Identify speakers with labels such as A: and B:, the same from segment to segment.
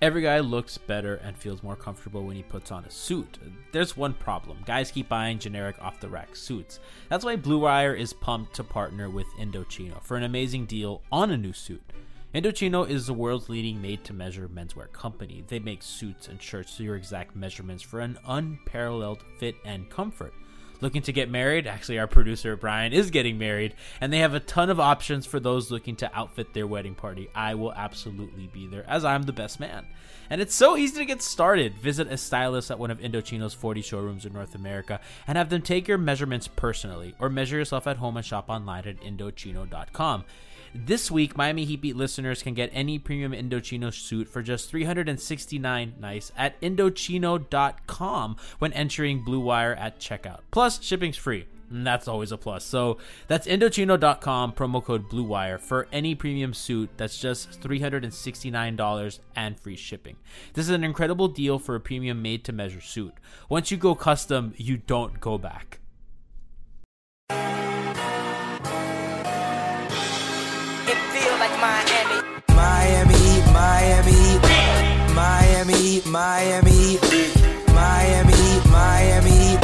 A: Every guy looks better and feels more comfortable when he puts on a suit. There's one problem guys keep buying generic off the rack suits. That's why Blue Wire is pumped to partner with Indochino for an amazing deal on a new suit. Indochino is the world's leading made to measure menswear company. They make suits and shirts to your exact measurements for an unparalleled fit and comfort looking to get married. Actually, our producer Brian is getting married, and they have a ton of options for those looking to outfit their wedding party. I will absolutely be there as I'm the best man. And it's so easy to get started. Visit a stylist at one of Indochino's 40 showrooms in North America and have them take your measurements personally, or measure yourself at home and shop online at Indochino.com. This week, Miami Heat Beat listeners can get any premium Indochino suit for just 369 nice at Indochino.com when entering Blue Wire at checkout. Plus, shipping's free. And that's always a plus. So that's Indochino.com, promo code BlueWire for any premium suit that's just $369 and free shipping. This is an incredible deal for a premium made to measure suit. Once you go custom, you don't go back.
B: Miami.
C: Miami, Miami, Miami, Miami, Miami, Miami,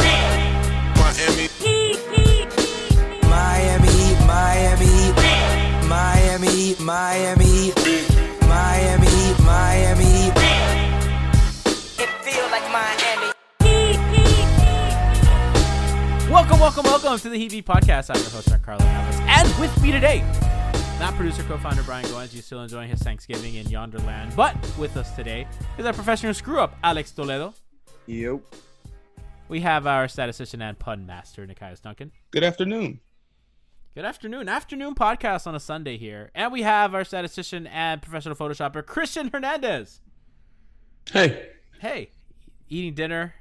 D: Miami.
C: Miami, Miami, Miami, Miami, Miami, Miami.
B: It feel like Miami.
A: Welcome, welcome, welcome to the Heat Beat Podcast. I'm your host, Carlo Navas. And with me today, not producer, co-founder Brian Goins. He's still enjoying his Thanksgiving in yonder land. But with us today is our professional screw-up, Alex Toledo.
E: Yep.
A: We have our statistician and pun master, Nekias Duncan.
E: Good afternoon.
A: Good afternoon. Afternoon podcast on a Sunday here. And we have our statistician and professional photoshopper, Christian Hernandez.
D: Hey.
A: Hey, eating dinner,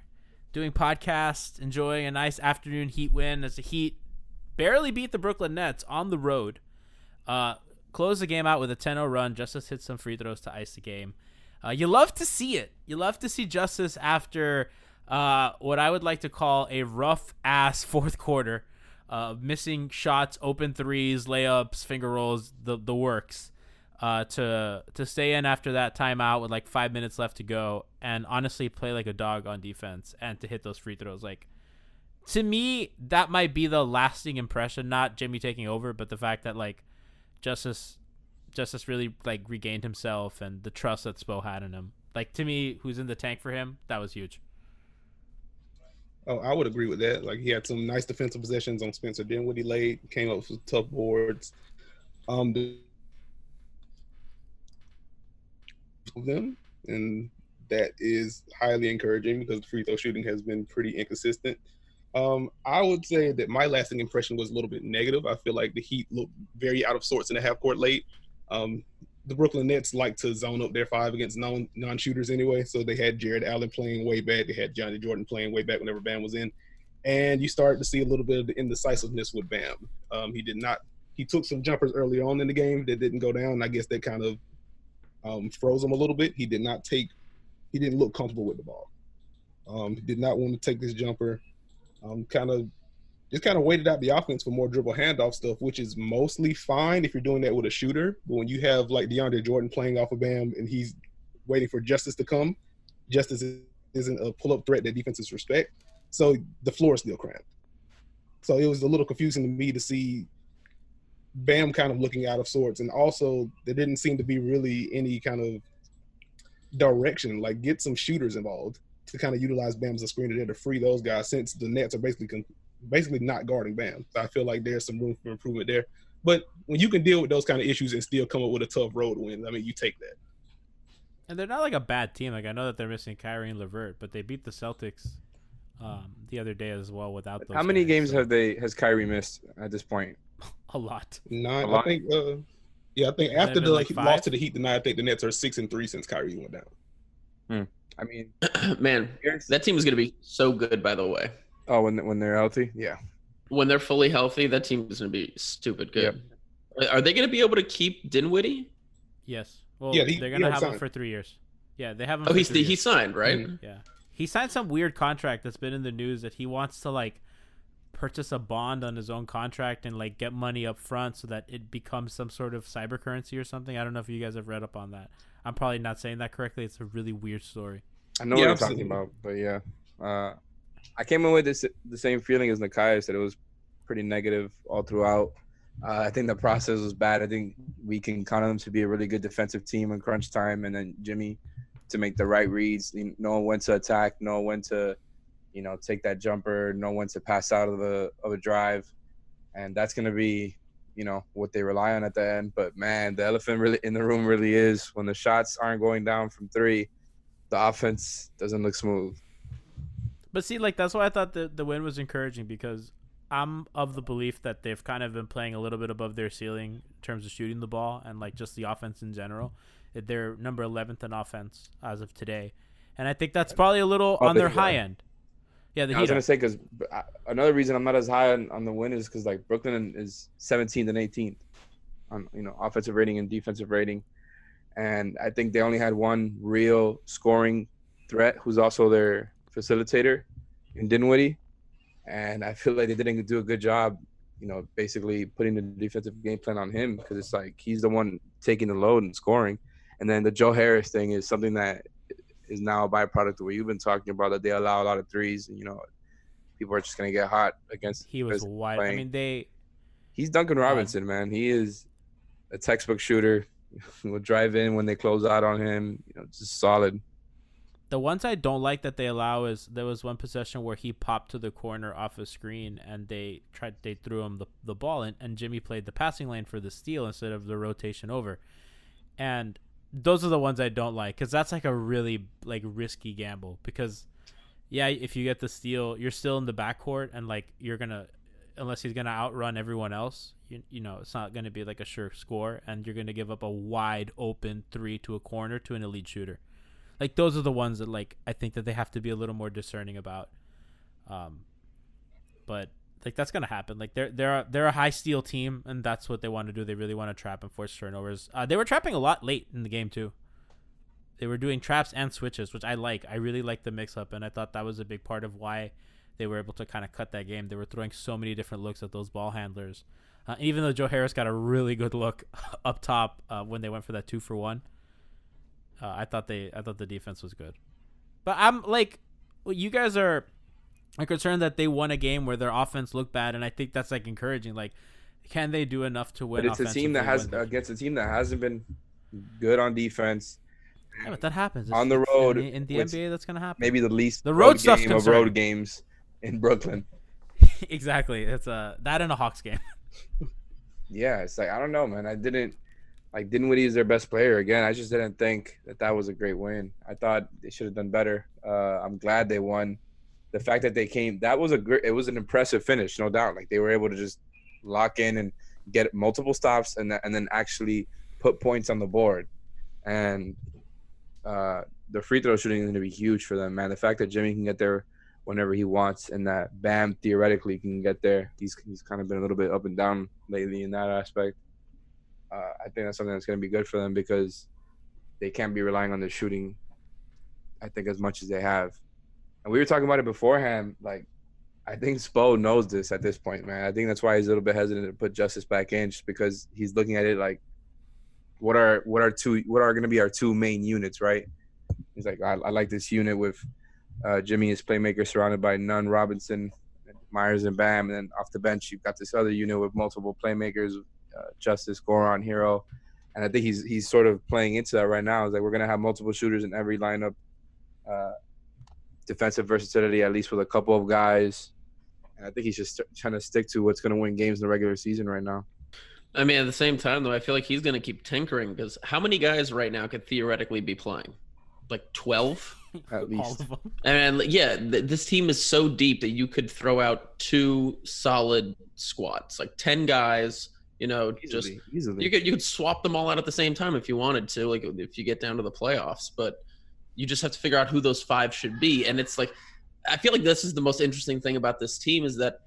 A: doing podcast, enjoying a nice afternoon Heat win as the Heat barely beat the Brooklyn Nets on the road. Uh, close the game out with a 10-0 run. Justice hit some free throws to ice the game. Uh, you love to see it. You love to see Justice after uh, what I would like to call a rough ass fourth quarter, uh, missing shots, open threes, layups, finger rolls, the the works. Uh, to to stay in after that timeout with like five minutes left to go, and honestly play like a dog on defense, and to hit those free throws, like to me, that might be the lasting impression. Not Jimmy taking over, but the fact that like Justice Justice really like regained himself and the trust that Spo had in him. Like to me, who's in the tank for him, that was huge.
E: Oh, I would agree with that. Like he had some nice defensive possessions on Spencer Dinwiddie late, came up with tough boards. Um, the- them, and that is highly encouraging because the free throw shooting has been pretty inconsistent. Um, I would say that my lasting impression was a little bit negative. I feel like the Heat looked very out of sorts in the half court late. Um, the Brooklyn Nets like to zone up their five against non non shooters anyway. So they had Jarrett Allen playing way back. They had Johnny Jordan playing way back whenever Bam was in, and you started to see a little bit of the indecisiveness with Bam. Um, he did not. He took some jumpers early on in the game that didn't go down. I guess that kind of um, froze him a little bit. He did not take. He didn't look comfortable with the ball. Um, he did not want to take this jumper. Um, kind of just kind of waited out the offense for more dribble handoff stuff, which is mostly fine if you're doing that with a shooter. But when you have like DeAndre Jordan playing off of Bam and he's waiting for justice to come, justice isn't a pull up threat that defenses respect. So the floor is still cramped. So it was a little confusing to me to see Bam kind of looking out of sorts. And also, there didn't seem to be really any kind of direction, like get some shooters involved to kind of utilize Bam as a screener there to free those guys since the Nets are basically con- basically not guarding Bam. So I feel like there's some room for improvement there. But when you can deal with those kind of issues and still come up with a tough road win, I mean, you take that.
A: And they're not like a bad team. Like I know that they're missing Kyrie and LeVert, but they beat the Celtics um, the other day as well without those.
F: How many
A: guys,
F: games
A: so-
F: have they has Kyrie missed at this point?
A: a lot?
E: Nine,
F: A
E: I
F: lot.
E: think. Uh, yeah, I think after the
A: like
E: he
A: five.
E: lost to the Heat tonight, I think the Nets are six and three since Kyrie went down.
F: I mean,
G: Man, that team is going to be so good. By the way,
F: oh, when when they're healthy, yeah.
G: when they're fully healthy, that team is going to be stupid good. Are they going to be able to keep Dinwiddie?
A: Yes. Well,
E: Yeah, he-
A: they're gonna
E: already
A: have him for three years. Yeah, they have him.
G: Oh, he's
A: three
G: he signed right.
E: Mhm.
A: Yeah, he signed some weird contract that's been in the news that he wants to like purchase a bond on his own contract and like get money up front so that it becomes some sort of cyber currency or something. I don't know if you guys have read up on that. I'm probably not saying that correctly. It's a really weird story.
F: I know
E: Yeah,
F: what
E: I've
F: you're talking about, but yeah, uh, I came away with this the same feeling as Nakai said. It was pretty negative all throughout. Uh, I think the process was bad. I think we can count on them to be a really good defensive team in crunch time, and then Jimmy to make the right reads, you know when to attack, know when to, you know, take that jumper, know when to pass out of the of a drive, and that's gonna be, you know, what they rely on at the end. But man, the elephant really in the room really is when the shots aren't going down from three the offense doesn't look smooth.
A: But see, like that's why I thought the the win was encouraging because I'm of the belief that they've kind of been playing a little bit above their ceiling in terms of shooting the ball and like just the offense in general. They're number 11th in offense as of today, and I think that's probably a little
F: Oh,
A: on their high end. Yeah, the
F: I was gonna say because uh, another reason I'm not as high on, on the win is because like Brooklyn is 17th and 18th on you know offensive rating and defensive rating, and I think they only had one real scoring threat who's also their facilitator in Dinwiddie, and I feel like they didn't do a good job, you know, basically putting the defensive game plan on him because it's like he's the one taking the load and scoring, and then the Joe Harris thing is something that is now a byproduct of what you've been talking about that they allow a lot of threes and you know people are just gonna get hot against
A: He was wide. I mean, they.
F: he's Duncan Robinson man he is a textbook shooter will drive in when they close out on him you know just solid
A: The ones I don't like that they allow is there was one possession where he popped to the corner off a screen and they tried they threw him the, the ball and, and Jimmy played the passing lane for the steal instead of the rotation over. And those are the ones I don't like cuz that's like a really like risky gamble because yeah, if you get the steal, you're still in the backcourt and like you're to unless he's to outrun everyone else, you, you know, it's not to be like a sure score and you're to give up a wide open 3 to a corner to an elite shooter like those are the ones that like I think that they have to be a little more discerning about. Um, but like that's gonna happen. Like they're they're they're a high steal team, and that's what they want to do. They really want to trap and force turnovers. Uh, they were trapping a lot late in the game too. They were doing traps and switches, which I like. I really like the mix up, and I thought that was a big part of why they were able to kind of cut that game. They were throwing so many different looks at those ball handlers. Uh, even though Joe Harris got a really good look up top uh, when they went for that two for one, uh, I thought they I thought the defense was good. But I'm like, you guys are are concerned that they won a game where their offense looked bad, and I think that's like encouraging. Like, can they do enough to win?
F: but it's a team that has against a team that hasn't been good on defense
A: yeah, but that happens
F: on the road
A: in the, in the NBA. That's gonna happen.
F: maybe the least
A: The road stuff's
F: game of road games in Brooklyn
A: exactly. It's a that and a Hawks game.
F: yeah, it's like I don't know, man. I didn't like Dinwiddie is their best player again. I just didn't think that that was a great win. I thought they should have done better. Uh, I'm glad they won. The fact that they came, that was a great. It was an impressive finish, no doubt. Like they were able to just lock in and get multiple stops, and and then actually put points on the board, and uh, the free throw shooting is going to be huge for them, man. The fact that Jimmy can get there whenever he wants, and that Bam theoretically can get there. He's he's kind of been a little bit up and down lately in that aspect. Uh, I think that's something that's going to be good for them because they can't be relying on the shooting. I think as much as they have, and we were talking about it beforehand. Like, I think Spo knows this at this point, man. I think that's why he's a little bit hesitant to put Justice back in, just because he's looking at it like, what are what are two what are going to be our two main units, right? He's like, I, I like this unit with uh, Jimmy as playmaker surrounded by Nunn, Robinson, Meyers, and Bam. And then off the bench, you've got this other unit with multiple playmakers, uh, Justice, Goran, Herro. And I think he's he's sort of playing into that right now. Is like we're gonna have multiple shooters in every lineup, uh, defensive versatility at least with a couple of guys. And I think he's just trying to stick to what's gonna win games in the regular season right now.
G: I mean, at the same time, though, I feel like he's going to keep tinkering because how many guys right now could theoretically be playing? Like 12?
F: At least.
A: All of them.
G: And yeah, th- this team is so deep that you could throw out two solid squads, like 10 guys, you know, just
F: Easily, easily.
G: you could you could swap them all out at the same time if you wanted to, like if you get down to the playoffs, but you just have to figure out who those five should be. And it's like I feel like this is the most interesting thing about this team is that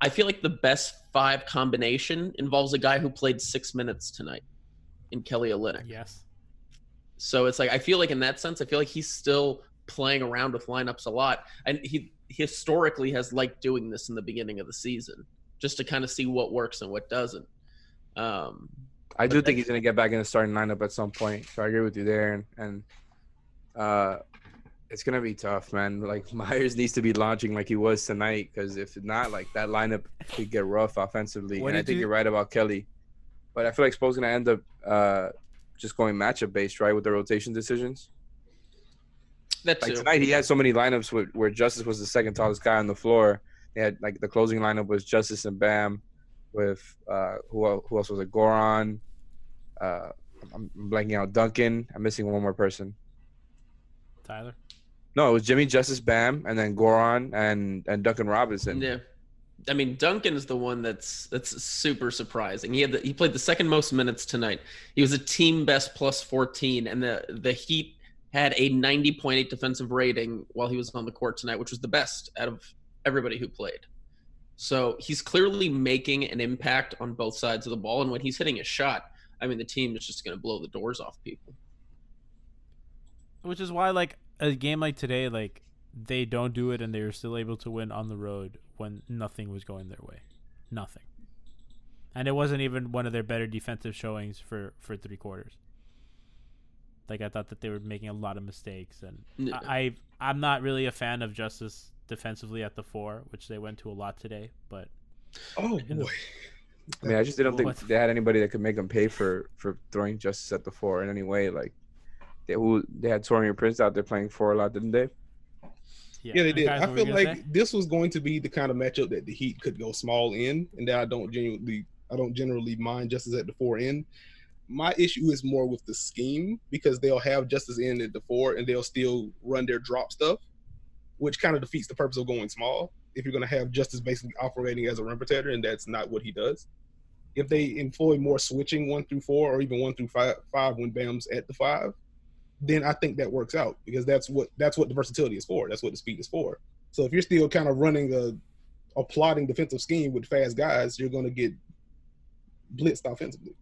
G: I feel like the best five combination involves a guy who played six minutes tonight in Kelly Olynyk.
A: Yes.
G: So it's like I feel like in that sense, I feel like he's still playing around with lineups a lot, and he historically has liked doing this in the beginning of the season, just to kind of see what works and what doesn't. Um,
F: I do
G: But
F: think he's gonna get back in the starting lineup at some point. So I agree with you there, and, and uh, it's gonna be tough, man. Like Meyers needs to be launching like he was tonight, because if not, like that lineup could get rough offensively.
A: What
F: and I think
A: you-
F: you... are right about Kelly, but I feel like Spo's gonna end up uh, just going matchup based, right, with the rotation decisions.
G: that
F: Like
G: too.
F: tonight, he had so many lineups where, where Justice was the second tallest guy on the floor. They had like the closing lineup was Justice and Bam, with uh, who who else was it? Goran. Uh, I'm I'm blanking out. Duncan. I'm missing one more person.
A: Tyler.
F: No, it was Jimmy, Justice, Bam, and then Goran and and Duncan Robinson.
G: Yeah. I mean, Duncan is the one that's that's super surprising. He had the, he played the second most minutes tonight. He was a team best plus 14, and the the Heat had a 90.8 defensive rating while he was on the court tonight, which was the best out of everybody who played. So he's clearly making an impact on both sides of the ball, and when he's hitting a shot, I mean, the team is just going to blow the doors off people.
A: Which is why, like, a game like today, like, they don't do it and they were still able to win on the road when nothing was going their way. Nothing. And it wasn't even one of their better defensive showings for, for three quarters. Like, I thought that they were making a lot of mistakes. And
G: Yeah.
A: I, I, I'm not really a fan of Justice defensively at the four, which they went to a lot today. But
E: Oh
A: In the-
E: boy.
F: I mean, I just didn't think they had anybody that could make them pay for for throwing Justice at the four in any way. Like they who they had Taurean Prince out there playing four a lot, didn't they?
E: Yeah, they did. I feel like
A: say?
E: this was going to be the kind of matchup that the Heat could go small in, and that I don't genuinely, I don't generally mind Justice at the four end. My issue is more with the scheme because they'll have Justice in at the four, and they'll still run their drop stuff, which kind of defeats the purpose of going small. If you're going to have Justice basically operating as a rim protector, and that's not what he does. If they employ more switching one through four, or even one through five, five when Bam's at the five, then I think that works out because that's what that's what the versatility is for. That's what the speed is for. So if you're still kind of running a a plotting defensive scheme with fast guys, you're going to get blitzed offensively.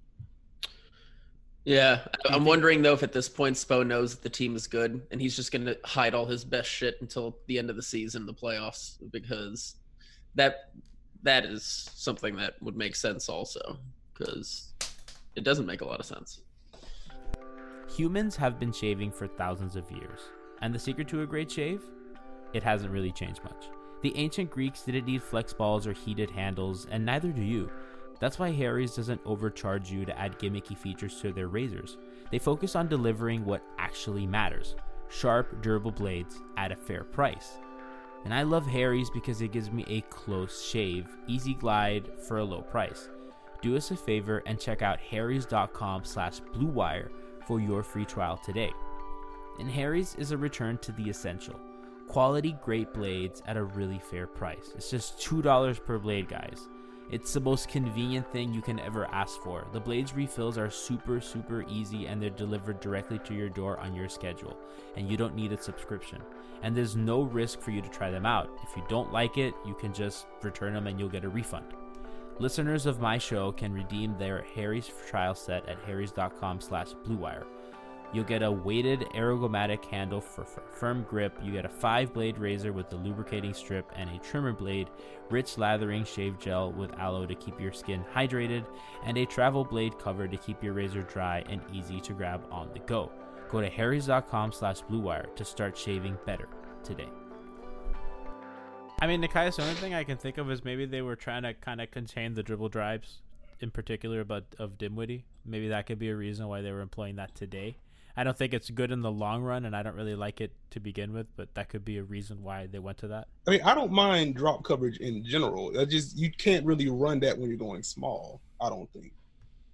G: Yeah, I'm wondering though if at this point Spo knows that the team is good and he's just going to hide all his best shit until the end of the season, the playoffs, because that that is something that would make sense also because it doesn't make a lot of sense.
A: Humans have been shaving for thousands of years. And the secret to a great shave? It hasn't really changed much. The ancient Greeks didn't need flex balls or heated handles, and neither do you. That's why Harry's doesn't overcharge you to add gimmicky features to their razors. They focus on delivering what actually matters sharp, durable blades at a fair price. And I love Harry's because it gives me a close shave, easy glide for a low price. Do us a favor and check out harrys.com slash bluewire for your free trial today. And Harry's is a return to the essential. Quality great blades at a really fair price. It's just $2 per blade, guys. It's the most convenient thing you can ever ask for. The Blades refills are super, super easy and they're delivered directly to your door on your schedule, and you don't need a subscription. And there's no risk for you to try them out. If you don't like it, you can just return them and you'll get a refund. Listeners of my show can redeem their Harry's trial set at harrys.com slash bluewire. You'll get a weighted ergomatic handle for, for firm grip. You get a five blade razor with the lubricating strip and a trimmer blade, rich lathering shave gel with aloe to keep your skin hydrated, and a travel blade cover to keep your razor dry and easy to grab on the go. Go to harrys.com slash bluewire to start shaving better today. I mean, Nekias, the only thing I can think of is maybe they were trying to kind of contain the dribble drives, in particular, but of Dinwiddie. Maybe that could be a reason why they were employing that today. I don't think it's good in the long run, and I don't really like it to begin with. But that could be a reason why they went to that.
E: I mean, I don't mind drop coverage in general. I just you can't really run that when you're going small. I don't think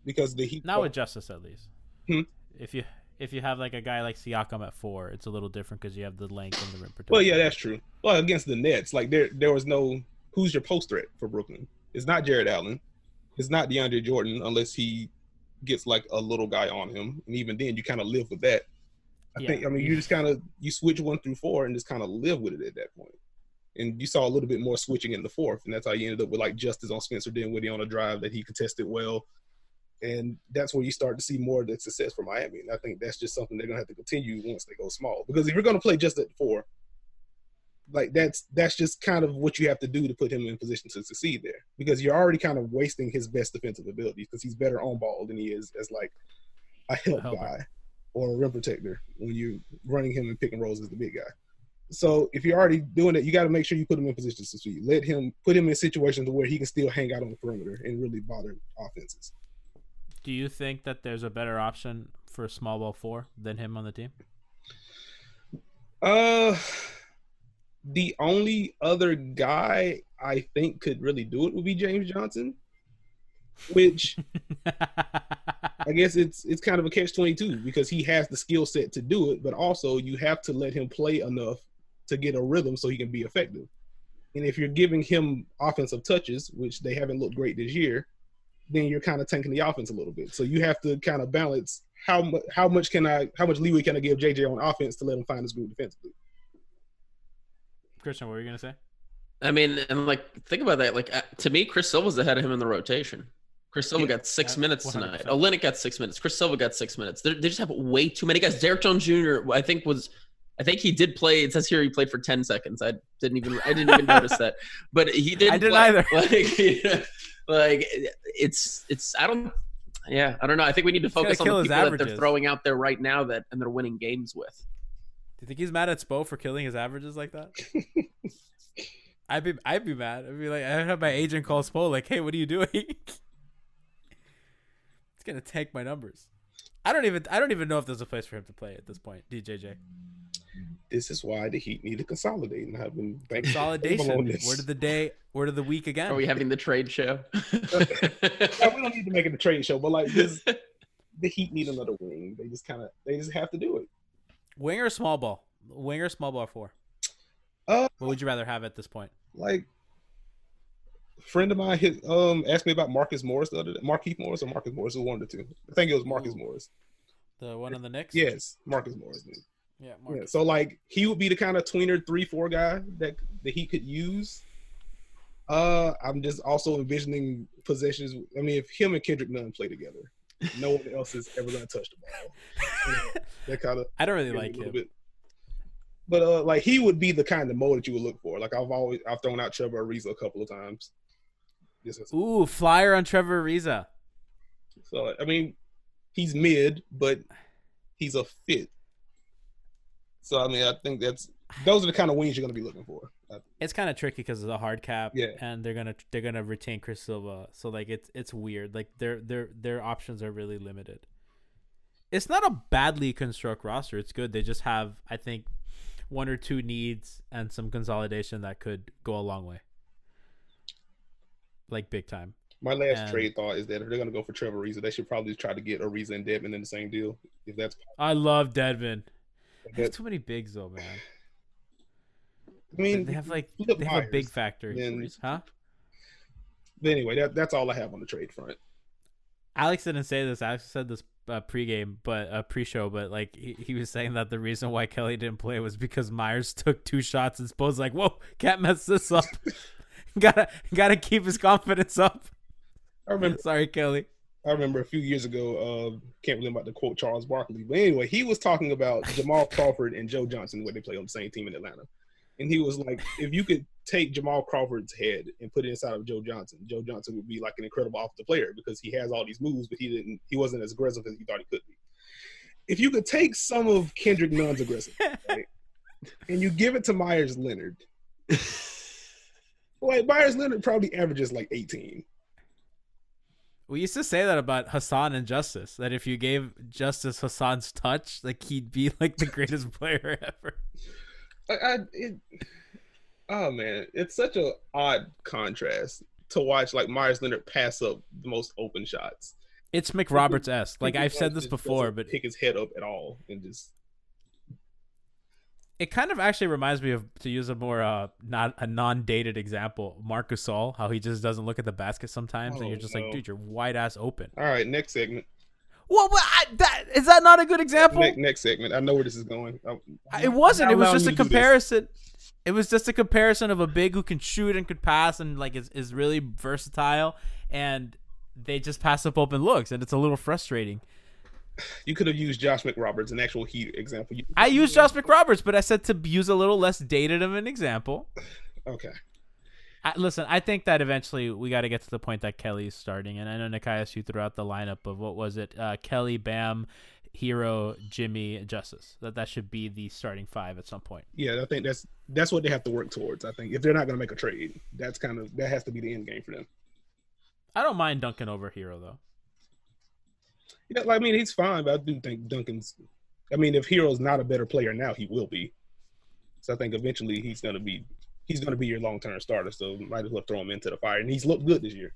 E: because the heat.
A: Not with justice, at least.
E: Hmm?
A: If you if you have like a guy like Siakam at four, it's a little different because you have the length and the rim protection.
E: Well, yeah, that's true. Well, against the Nets, like there there was no who's your post threat for Brooklyn. It's not Jarrett Allen. It's not DeAndre Jordan unless he gets like a little guy on him, and even then you kind of live with that. I
A: Yeah.
E: think I mean you just kind of you switch one through four and just kind of live with it at that point. And you saw a little bit more switching in the fourth, and that's how you ended up with like Justice on Spencer Dinwiddie on a drive that he contested well, and that's where you start to see more of the success for Miami. And I think that's just something they're gonna have to continue once they go small. Because if you're gonna play just at four, like that's that's just kind of what you have to do to put him in position to succeed there because you're already kind of wasting his best defensive abilities because he's better on ball than he is as like a help
A: helper.
E: guy or a rim protector when you're running him in pick and rolls as the big guy. So if you're already doing it, you got to make sure you put him in position to succeed. Let him put him in situations where he can still hang out on the perimeter and really bother offenses.
A: Do you think that there's a better option for a small ball four than him on the team?
E: Uh, the only other guy I think could really do it would be James Johnson, which I guess it's it's kind of a catch twenty two because he has the skill set to do it, but also you have to let him play enough to get a rhythm so he can be effective. And if you're giving him offensive touches, which they haven't looked great this year, then you're kind of tanking the offense a little bit. So you have to kind of balance how much how much can I how much leeway can I give JJ on offense to let him find his groove defensively.
A: Christian, what were you gonna say?
G: I mean, and like think about that. Like uh, to me, Chris Silva's ahead of him in the rotation. Chris Silva
E: Yeah,
G: got six minutes
A: 100%.
G: tonight. Olynyk got six minutes. Chris Silva got six minutes. They're, they just have way too many guys. Derrick Jones Jr. I think was, I think he did play. It says here he played for ten seconds. I didn't even I didn't even notice that, but he didn't.
A: I didn't
G: play.
A: either.
G: Like, you know, like it's it's I don't. Yeah, I don't know. I think we need to focus on the people that they're throwing out there right now that and they're winning games with.
A: Do you think he's mad at Spo for killing his averages like that? I'd be I'd be mad. I'd be like, I'd have my agent call Spo like, hey, what are you doing? it's gonna tank my numbers. I don't even I don't even know if there's a place for him to play at this point, DJJ.
E: This is why the Heat need to consolidate, and I've been banking
A: Consolidation.
E: on this.
A: Word of the day. Word of the week again.
G: Are we having the trade show?
E: Yeah, we don't need to make it a trade show, but like this, the Heat need another wing. They just kind of they just have to do it.
A: Wing or small ball? Wing or small ball four?
E: Uh,
A: What would you rather have at this point?
E: like a friend of mine hit, um asked me about Marcus Morris the other day. Markieff Morris or Marcus Morris? It was one of the two. I think it was Marcus
A: Ooh.
E: Morris.
A: The one on the Knicks?
E: Yes, Marcus Morris.
A: Yeah,
E: Yeah, so like he would be the kind of tweener three four guy that that he could use. Uh, I'm just also envisioning possessions. I mean, if him and Kendrick Nunn play together, no one else is ever going to touch the ball. You know, that kind of
A: I don't really like him.
E: bit. But uh, like he would be the kind of mold that you would look for. Like I've always I've thrown out Trevor Ariza a couple of times.
A: Ooh, flyer on Trevor Ariza.
E: so I mean, he's mid, but he's a fit. So I mean, I think that's those are the kind of wings you're going to be looking for.
A: It's kind of tricky because of the hard cap,
E: Yeah.
A: and they're gonna they're gonna retain Chris Silva, so like it's it's weird. Like their their their options are really limited. It's not a badly construct roster. It's good. They just have I think one or two needs and some consolidation that could go a long way, like big time.
E: My last
A: And-
E: trade thought is that if they're going to go for Trevor Ariza, they should probably try to get Ariza and Devin in the same deal. If that's
A: I love Dedmon.
E: That,
A: too many bigs though, man.
E: I mean,
A: They have like they have a big factory,
E: then-
A: huh?
E: But anyway, that, that's all I have on the trade front.
A: Alex didn't say this. Alex said this uh, pregame, but uh, pre-show, but like he, he was saying that the reason why Kelly didn't play was because Meyers took two shots and Spo's like, "Whoa, can't mess this up. gotta gotta keep his confidence up."
E: I remember.
A: Sorry, Kelly.
E: I remember a few years ago. Uh, can't I'm about to quote Charles Barkley, but anyway, he was talking about Jamal Crawford and Joe Johnson when they played on the same team in Atlanta, and he was like, if you could take Jamal Crawford's head and put it inside of Joe Johnson, Joe Johnson would be like an incredible offensive player because he has all these moves, but he didn't. He wasn't as aggressive as he thought he could be. If you could take some of Kendrick Nunn's aggressive, right, and you give it to Meyers Leonard, like Meyers Leonard probably averages like 18.
A: We used to say that about Hassan and Justice. That if you gave Justice Hassan's touch, like he'd be like the greatest player ever.
E: I, I it, oh man, it's such a odd contrast to watch like Meyers Leonard pass up the most open shots.
A: It's McRoberts esque. Like I've said this before, but
E: pick his head up at all and just
A: it kind of actually reminds me of to use a more uh not a non-dated example, Marc Gasol, how he just doesn't look at the basket sometimes, and
E: Oh,
A: you're just
E: no.
A: like, dude, you're wide ass open.
E: all right. Next segment.
A: Well, but I, that is that not a good example?
E: Ne- next segment. I know where this is going. I-
A: It wasn't. It was just a
E: to do this.
A: comparison. It was just a comparison of a big who can shoot and could pass and like is, is really versatile, and they just pass up open looks, and it's a little frustrating.
E: You could have used Josh McRoberts, an actual Heat example. You-
A: I used Josh McRoberts, but I said to use a little less dated of an example.
E: Okay.
A: I, listen, I think that eventually we got to get to the point that Kelly's starting, and I know Nekias you threw out the lineup of what was it? Uh, Kelly, Bam, Herro, Jimmy, Justice. That that should be the starting five at some point.
E: Yeah, I think that's that's what they have to work towards. I think if they're not going to make a trade, that's kind of that has to be the end game for them.
A: I don't mind Duncan over Herro though.
E: Yeah, I mean, he's fine, but I do think Duncan's. I mean, if Herro's not a better player now, he will be. So I think eventually he's to be he's to be your long term starter. So might as well throw him into the fire. And he's looked good this year.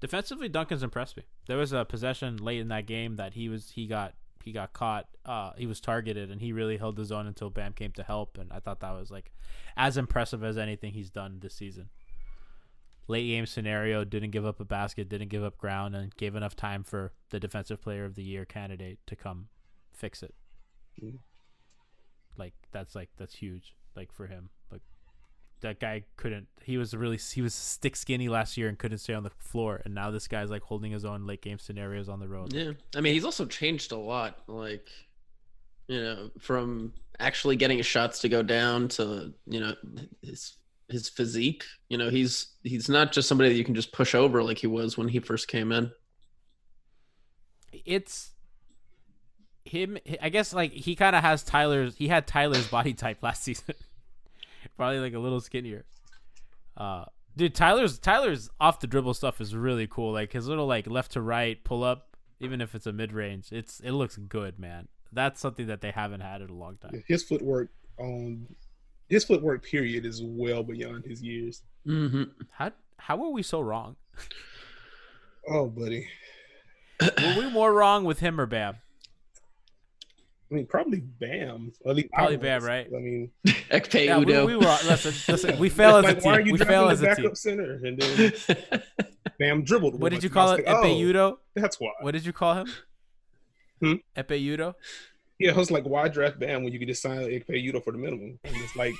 A: Defensively, Duncan's impressed me. There was a possession late in that game that he was he got he got caught. Uh, he was targeted, and he really held his own until Bam came to help. And I thought that was like as impressive as anything he's done this season. Late game scenario, didn't give up a basket, didn't give up ground, and gave enough time for the defensive player of the year candidate to come fix it. Like that's like that's huge. Like for him, like that guy couldn't. He was really he was stick skinny last year and couldn't stay on the floor, and now this guy's like holding his own late game scenarios on the road.
G: Yeah, I mean, he's also changed a lot. Like, you know, from actually getting his shots to go down to you know his his physique. You know, he's he's not just somebody that you can just push over like he was when he first came in.
A: It's him. I guess like he kind of has Tyler's. He had Tyler's body type last season. Probably like a little skinnier. Uh, dude, Tyler's Tyler's off the dribble stuff is really cool. Like his little like left to right pull up, even if it's a mid range, it's it looks good, man. That's something that they haven't had in a long time.
E: His footwork on his footwork period is well beyond his years.
G: Mm-hmm.
A: How how were we so wrong?
E: Oh, buddy.
A: Were we more wrong with him or Bam?
E: I mean, probably Bam. At least I
A: Probably
E: was.
A: Bam, right?
E: I mean,
G: Ekpe
A: Yeah, we,
G: Udoh.
A: we were. Listen, listen. We fail as
E: like,
A: a
E: why are
A: team.
E: you
A: We
E: dropping
A: fail as a
E: backup
A: team.
E: center? And then Bam dribbled.
A: What did you call it?
E: was like,
A: Epe
E: oh,
A: Udoh?
E: That's why.
A: What did you call him?
E: Hmm?
A: Ekpe Udoh?
E: Yeah, I was like, why draft Bam when you could just sign Ekpe Udoh for the minimum? And it's like,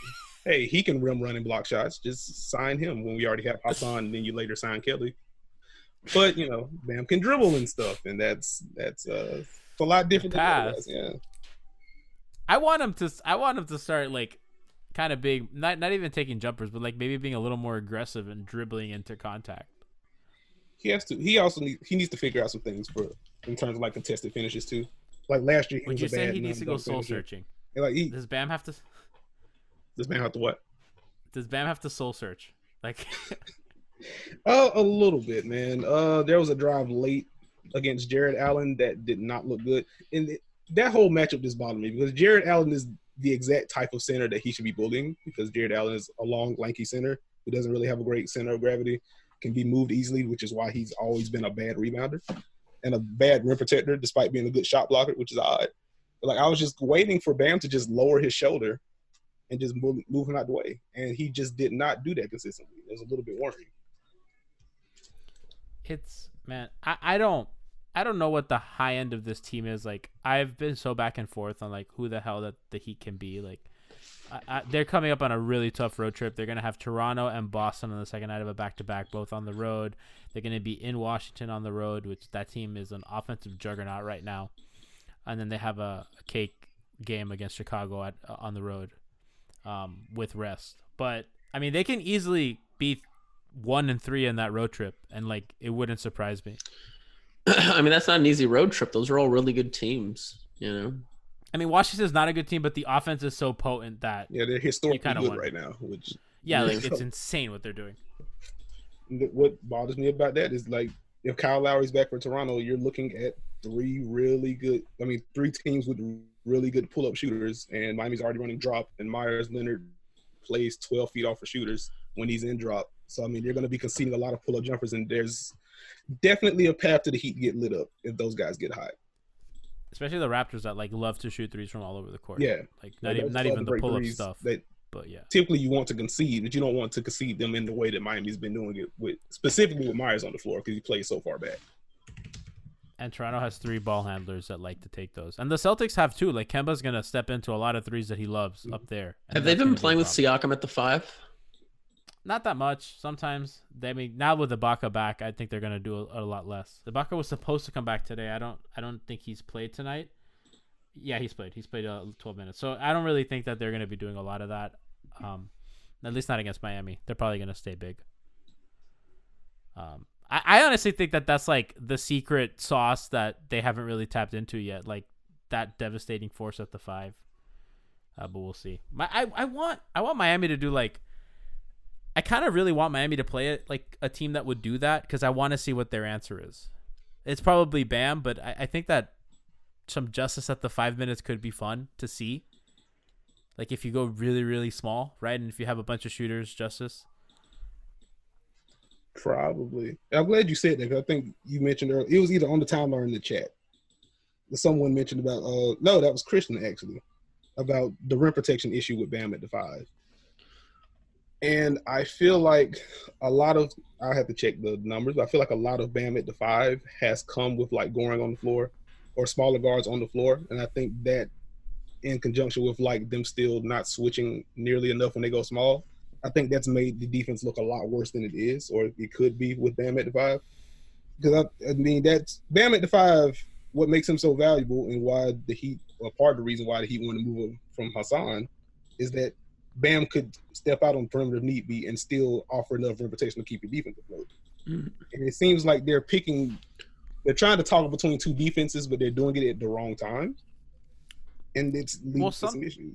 E: hey, he can rim running block shots. Just sign him when we already have Hassan, and then you later sign Kelly. But you know, Bam can dribble and stuff, and that's that's uh, a lot different. Than
A: Pass.
E: yeah.
A: I want him to. I want him to start like kind of big. Not not even taking jumpers, but like maybe being a little more aggressive and dribbling into contact.
E: He has to. He also need, he needs to figure out some things for in terms of like contested finishes too. Like last year, he
A: Would you say he needs to go soul searching?
E: Like he,
A: Does Bam have to?
E: Does Bam have to what?
A: Does Bam have to soul search? Like,
E: Oh, a little bit, man. Uh, there was a drive late against Jarrett Allen that did not look good, and it, that whole matchup just bothered me because Jarrett Allen is the exact type of center that he should be bullying because Jarrett Allen is a long, lanky center who doesn't really have a great center of gravity, can be moved easily, which is why he's always been a bad rebounder and a bad rim protector, despite being a good shot blocker, which is odd. But, like I was just waiting for Bam to just lower his shoulder and just move, move him out the way, and he just did not do that consistently. It was a little bit worrying.
A: it's man, I, I don't I don't know what the high end of this team is. Like I've been so back and forth on like who the hell that the Heat can be. Like I, I, they're coming up on a really tough road trip. They're gonna have Toronto and Boston on the second night of a back to back, both on the road. They're gonna be in Washington on the road, which that team is an offensive juggernaut right now. And then they have a, a cake game against Chicago at uh, on the road um, with rest. But I mean, they can easily be one and three in that road trip, and like it wouldn't surprise me.
G: I mean, that's not an easy road trip. Those are all really good teams, you know.
A: I mean, Washington's not a good team, but the offense is so potent that
E: Yeah, they're historically good
A: wonder.
E: right now. Which
A: yeah, like it's insane what they're doing.
E: what bothers me about that is like if Kyle Lowry's back for Toronto, you're looking at three really good. I mean, three teams with really good pull-up shooters, and Miami's already running drop, and Meyers Leonard plays 12 feet off for shooters when he's in drop. So I mean, you're going to be conceding a lot of pull-up jumpers, and there's definitely a path to the Heat get lit up if those guys get hot.
A: Especially the Raptors that like love to shoot threes from all over the court.
E: Yeah.
A: like
E: Like,
A: not even not even the
E: break
A: pull up stuff.
E: That
A: But yeah,
E: typically you want to concede, but you don't want to concede them in the way that Miami's been doing it with, specifically with Meyers on the floor because he plays so far back.
A: and Toronto has three ball handlers that like to take those, and the Celtics have two. Like Kemba's gonna step into a lot of threes that he loves up there.
G: Have they been
A: gonna be
G: playing with. Siakam at the five?
A: Not that much. Sometimes they I mean now with Ibaka back, I think they're gonna do a, a lot less. Ibaka was supposed to come back today. I don't. I don't think he's played tonight. Yeah, he's played. He's played uh, 12 minutes. So I don't really think that they're gonna be doing a lot of that. Um, at least not against Miami. They're probably gonna stay big. Um, I, I honestly think that that's like the secret sauce that they haven't really tapped into yet. Like that devastating force at the five. Uh, but we'll see. My, I, I want I want Miami to do like I kind of really want Miami to play it like a team that would do that because I want to see what their answer is. It's probably Bam, but I, I think that some justice at the five minutes could be fun to see. Like if you go really really small, right, and if you have a bunch of shooters, justice.
E: Probably. I'm glad you said that 'cause I think you mentioned earlier. It was either on the timeline or in the chat. Someone mentioned about uh no, that was Christian actually about the rim protection issue with Bam at the five. And I feel like a lot of I have to check the numbers, but I feel like a lot of Bam at the five has come with like Goran on the floor or smaller guards on the floor. And I think that in conjunction with like them still not switching nearly enough when they go small, I think that's made the defense look a lot worse than it is, or it could be with Bam at the five. Because I, I mean, that's Bam at the five. What makes him so valuable, and why the Heat, or part of the reason why the Heat want to move him from Hassan, is that Bam could step out on the perimeter if need be and still offer enough rim protection to keep your defense afloat.
G: Mhm.
E: And it seems like they're picking, they're trying to toggle between two defenses, but they're doing it at the wrong time, and it's leading
A: Well,
E: to
A: some-
E: some issues.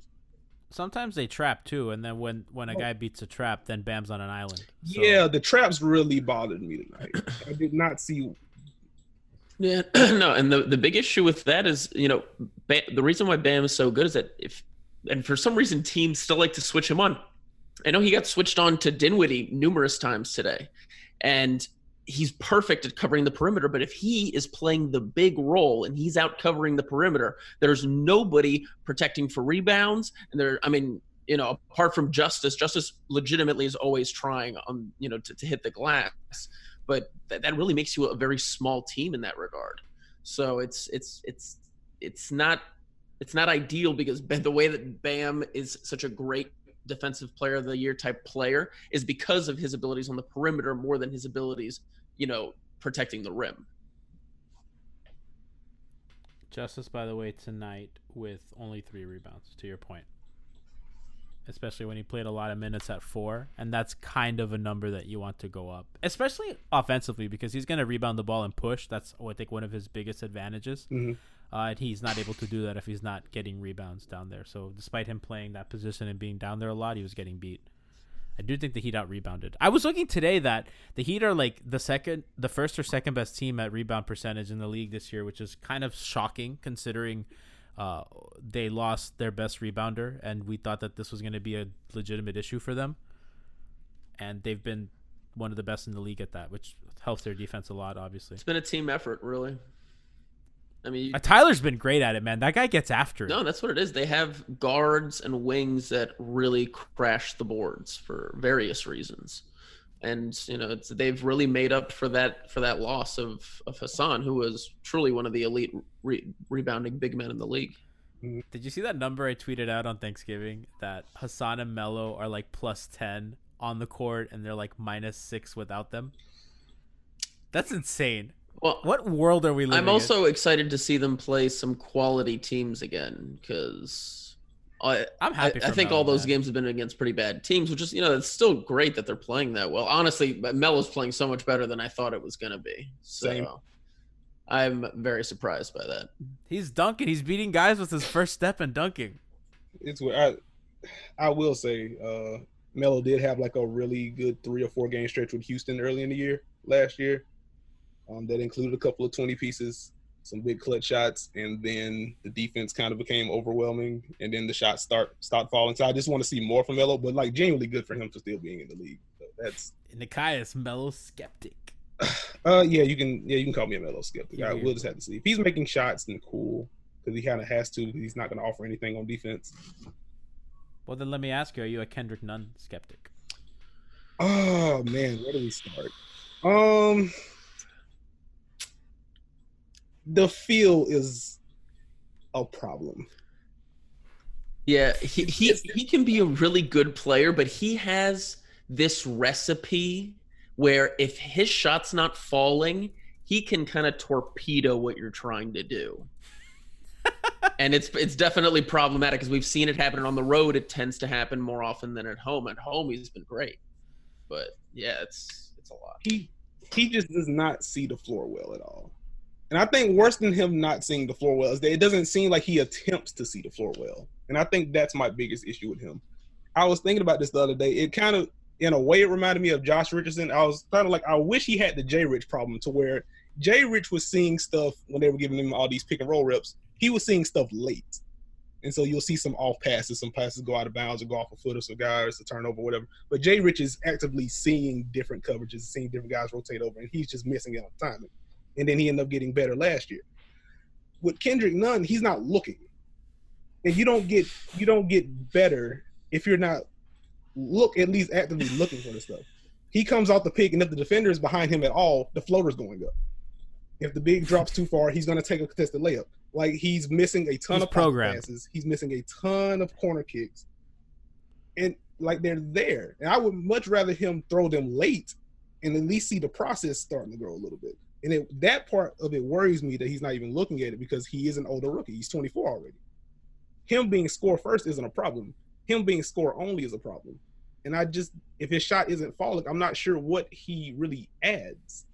A: Sometimes they trap too, and then when when a guy beats a trap, then Bam's on an island. So-
E: Yeah, the traps really bothered me tonight. I did not see
G: Yeah, no, and the the big issue with that is, you know, ba- the reason why Bam is so good is that if, and for some reason, teams still like to switch him on. I know he got switched on to Dinwiddie numerous times today, and he's perfect at covering the perimeter. But if he is playing the big role and he's out covering the perimeter, there's nobody protecting for rebounds, and there, I mean, you know, apart from Justice, Justice legitimately is always trying on, you know, to, to hit the glass but that, that really makes you a very small team in that regard. So it's it's it's it's not it's not ideal because the way that Bam is such a great defensive player of the year type player is because of his abilities on the perimeter more than his abilities, you know, protecting the rim.
A: Justice, by the way, tonight with only three rebounds. To your point, especially when he played a lot of minutes at four, and that's kind of a number that you want to go up, especially offensively, because he's going to rebound the ball and push. That's oh, I think one of his biggest advantages.
E: Mhm.
A: Uh, and he's not able to do that if he's not getting rebounds down there. So despite him playing that position and being down there a lot, he was getting beat. I do think the Heat out rebounded. I was looking today that the Heat are like the second, the first or second best team at rebound percentage in the league this year, which is kind of shocking considering uh, they lost their best rebounder, and we thought that this was going to be a legitimate issue for them. And they've been one of the best in the league at that, which helps their defense a lot, obviously.
G: It's been a team effort, really. I mean,
A: Uh, Tyler's been great at it, man. That guy gets after it.
G: No, that's what it is. They have guards and wings that really crash the boards for various reasons. and you know it's they've really made up for that for that loss of of Hassan, who was truly one of the elite re- rebounding big men in the league.
A: Did you see that number I tweeted out on Thanksgiving that Hassan and Melo are like plus 10 on the court and they're like minus 6 without them? That's insane.
G: Well,
A: what world are we living
G: I'm also excited to see them play some quality teams again because I,
A: I'm happy
G: I, I think
A: Melo,
G: all those
A: man.
G: games have been against pretty bad teams, which is you know it's still great that they're playing that well. Honestly, Melo's playing so much better than I thought it was going to be. So
E: Same.
G: I'm very surprised by that.
A: He's dunking. He's beating guys with his first step and dunking.
E: it's where I I will say uh Melo did have like a really good three or four game stretch with Houston early in the year last year. Um, that included a couple of twenty pieces, some big clutch shots, and then the defense kind of became overwhelming, and then the shots start start falling. So I just want to see more from Melo, but like genuinely good for him for still being in the league. So that's
A: Nekias Melo skeptic.
E: uh yeah, you can yeah you can call me a Melo skeptic. I
A: Yeah.
E: will just have to see if he's making shots. Then cool, because he kind of has to. He's not going to offer anything on defense.
A: Well, then let me ask you: Are you a Kendrick Nunn skeptic?
E: Oh man, where do we start? Um the feel is a problem.
G: Yeah, he, he he can be a really good player, but he has this recipe where if his shot's not falling, he can kind of torpedo what you're trying to do. and it's it's definitely problematic because we've seen it happen on the road. It tends to happen more often than at home. At home, he's been great, but yeah, it's it's a lot.
E: He he just does not see the floor well at all. And I think worse than him not seeing the floor well is that it doesn't seem like he attempts to see the floor well. And I think that's my biggest issue with him. I was thinking about this the other day. It kind of, in a way, it reminded me of Josh Richardson. I was kind of like, I wish he had the J Rich problem to where J Rich was seeing stuff when they were giving him all these pick and roll reps. He was seeing stuff late. And so you'll see some off passes, some passes go out of bounds or go off a foot or some guys to turn over, whatever. But Jay Rich is actively seeing different coverages, seeing different guys rotate over, and he's just missing out on timing. And then he ended up getting better last year. With Kendrick Nunn, he's not looking. And you don't get you don't get better if you're not look at least actively looking for the stuff. He comes out the pick, and if the defender is behind him at all, the floater's going up. If the big drops too far, he's going to take a contested layup. Like he's missing a ton
A: He's
E: of post
A: programmed.
E: passes. He's missing a ton of corner kicks, and like they're there. And I would much rather him throw them late, and at least see the process starting to grow a little bit. And it, that part of it worries me that he's not even looking at it because he is an older rookie. He's 24 already. Him being score first isn't a problem. Him being score only is a problem. And I just, if his shot isn't falling, I'm not sure what he really adds.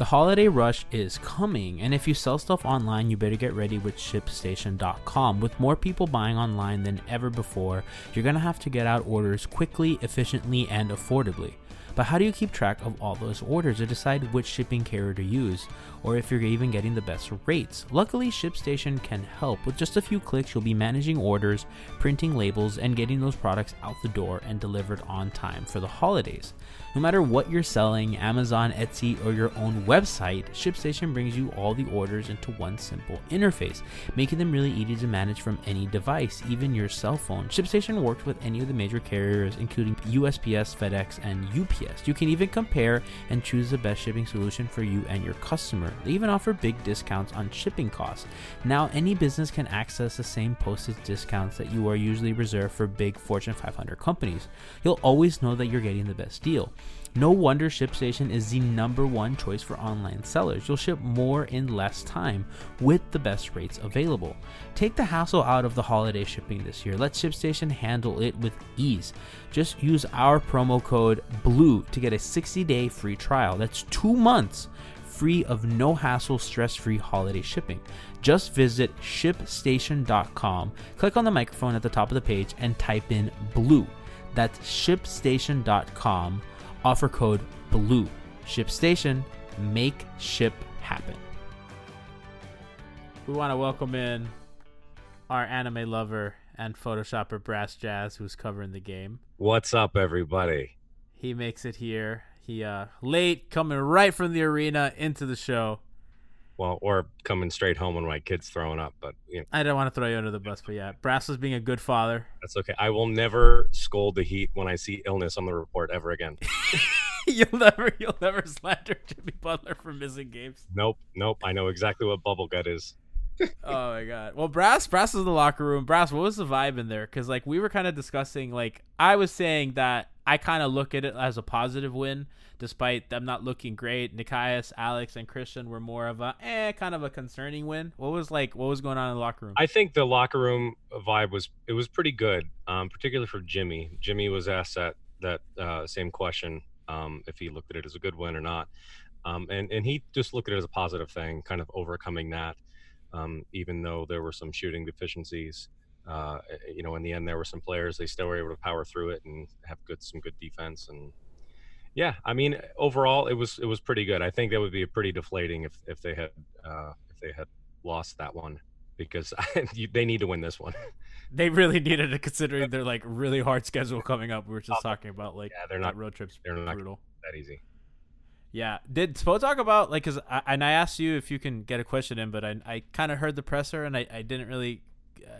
A: The holiday rush is coming, and if you sell stuff online, you better get ready with ShipStation.com. With more people buying online than ever before, you're gonna have to get out orders quickly, efficiently, and affordably. But how do you keep track of all those orders to decide which shipping carrier to use, or if you're even getting the best rates? Luckily, ShipStation can help. With just a few clicks, you'll be managing orders, printing labels, and getting those products out the door and delivered on time for the holidays. No matter what you're selling, Amazon, Etsy, or your own website, ShipStation brings you all the orders into one simple interface, making them really easy to manage from any device, even your cell phone. ShipStation works with any of the major carriers, including USPS, FedEx, and UPS. You can even compare and choose the best shipping solution for you and your customer. They even offer big discounts on shipping costs. Now, any business can access the same postage discounts that you are usually reserved for big Fortune 500 companies. You'll always know that you're getting the best deal. No wonder ShipStation is the number one choice for online sellers. You'll ship more in less time with the best rates available. Take the hassle out of the holiday shipping this year. Let ShipStation handle it with ease. Just use our promo code BLUE to get a 60 day free trial. That's two months free of no hassle, stress free holiday shipping. Just visit shipstation.com, click on the microphone at the top of the page, and type in BLUE. That's shipstation.com. Offer code BLUE. ShipStation, make ship happen. We want to welcome in our anime lover and Photoshopper Brass Jazz, who's covering the game.
H: What's up, everybody?
A: He makes it here. He uh late coming right from the arena into the show.
H: Well, or coming straight home when my kid's throwing up. But you know,
A: I don't want to throw you under the bus, but yeah, Brass was being a good father.
H: that's okay. I will never scold the Heat when I see illness on the report ever again.
A: you'll never, you'll never slander Jimmy Butler for missing games.
H: nope, nope. I know exactly what bubble gut is.
A: Oh my god. Well, Brass, Brass is in the locker room. Brass, what was the vibe in there? Because like we were kind of discussing, like I was saying that I kind of look at it as a positive win, despite them not looking great. Nekias, Alex, and Christian were more of a eh, kind of a concerning win. What was like, what was going on in the locker room?
H: I think the locker room vibe was it was pretty good, um, particularly for Jimmy. Jimmy was asked that that uh, same question um, if he looked at it as a good win or not, um, and and he just looked at it as a positive thing, kind of overcoming that, um, even though there were some shooting deficiencies. Uh, you know, in the end, there were some players they still were able to power through it and have good some good defense and. Yeah, I mean, overall, it was it was pretty good. I think that would be pretty deflating if if they had uh, if they had lost that one because you, they need to win this one.
A: they really needed it considering their like really hard schedule coming up. We were just talking about like
H: yeah, they're not
A: road trips
H: they're not
A: brutal.
H: that easy.
A: Yeah. Did Spo talk about like? Cause I, and I asked you if you can get a question in, but I I kind of heard the presser and I, I didn't really.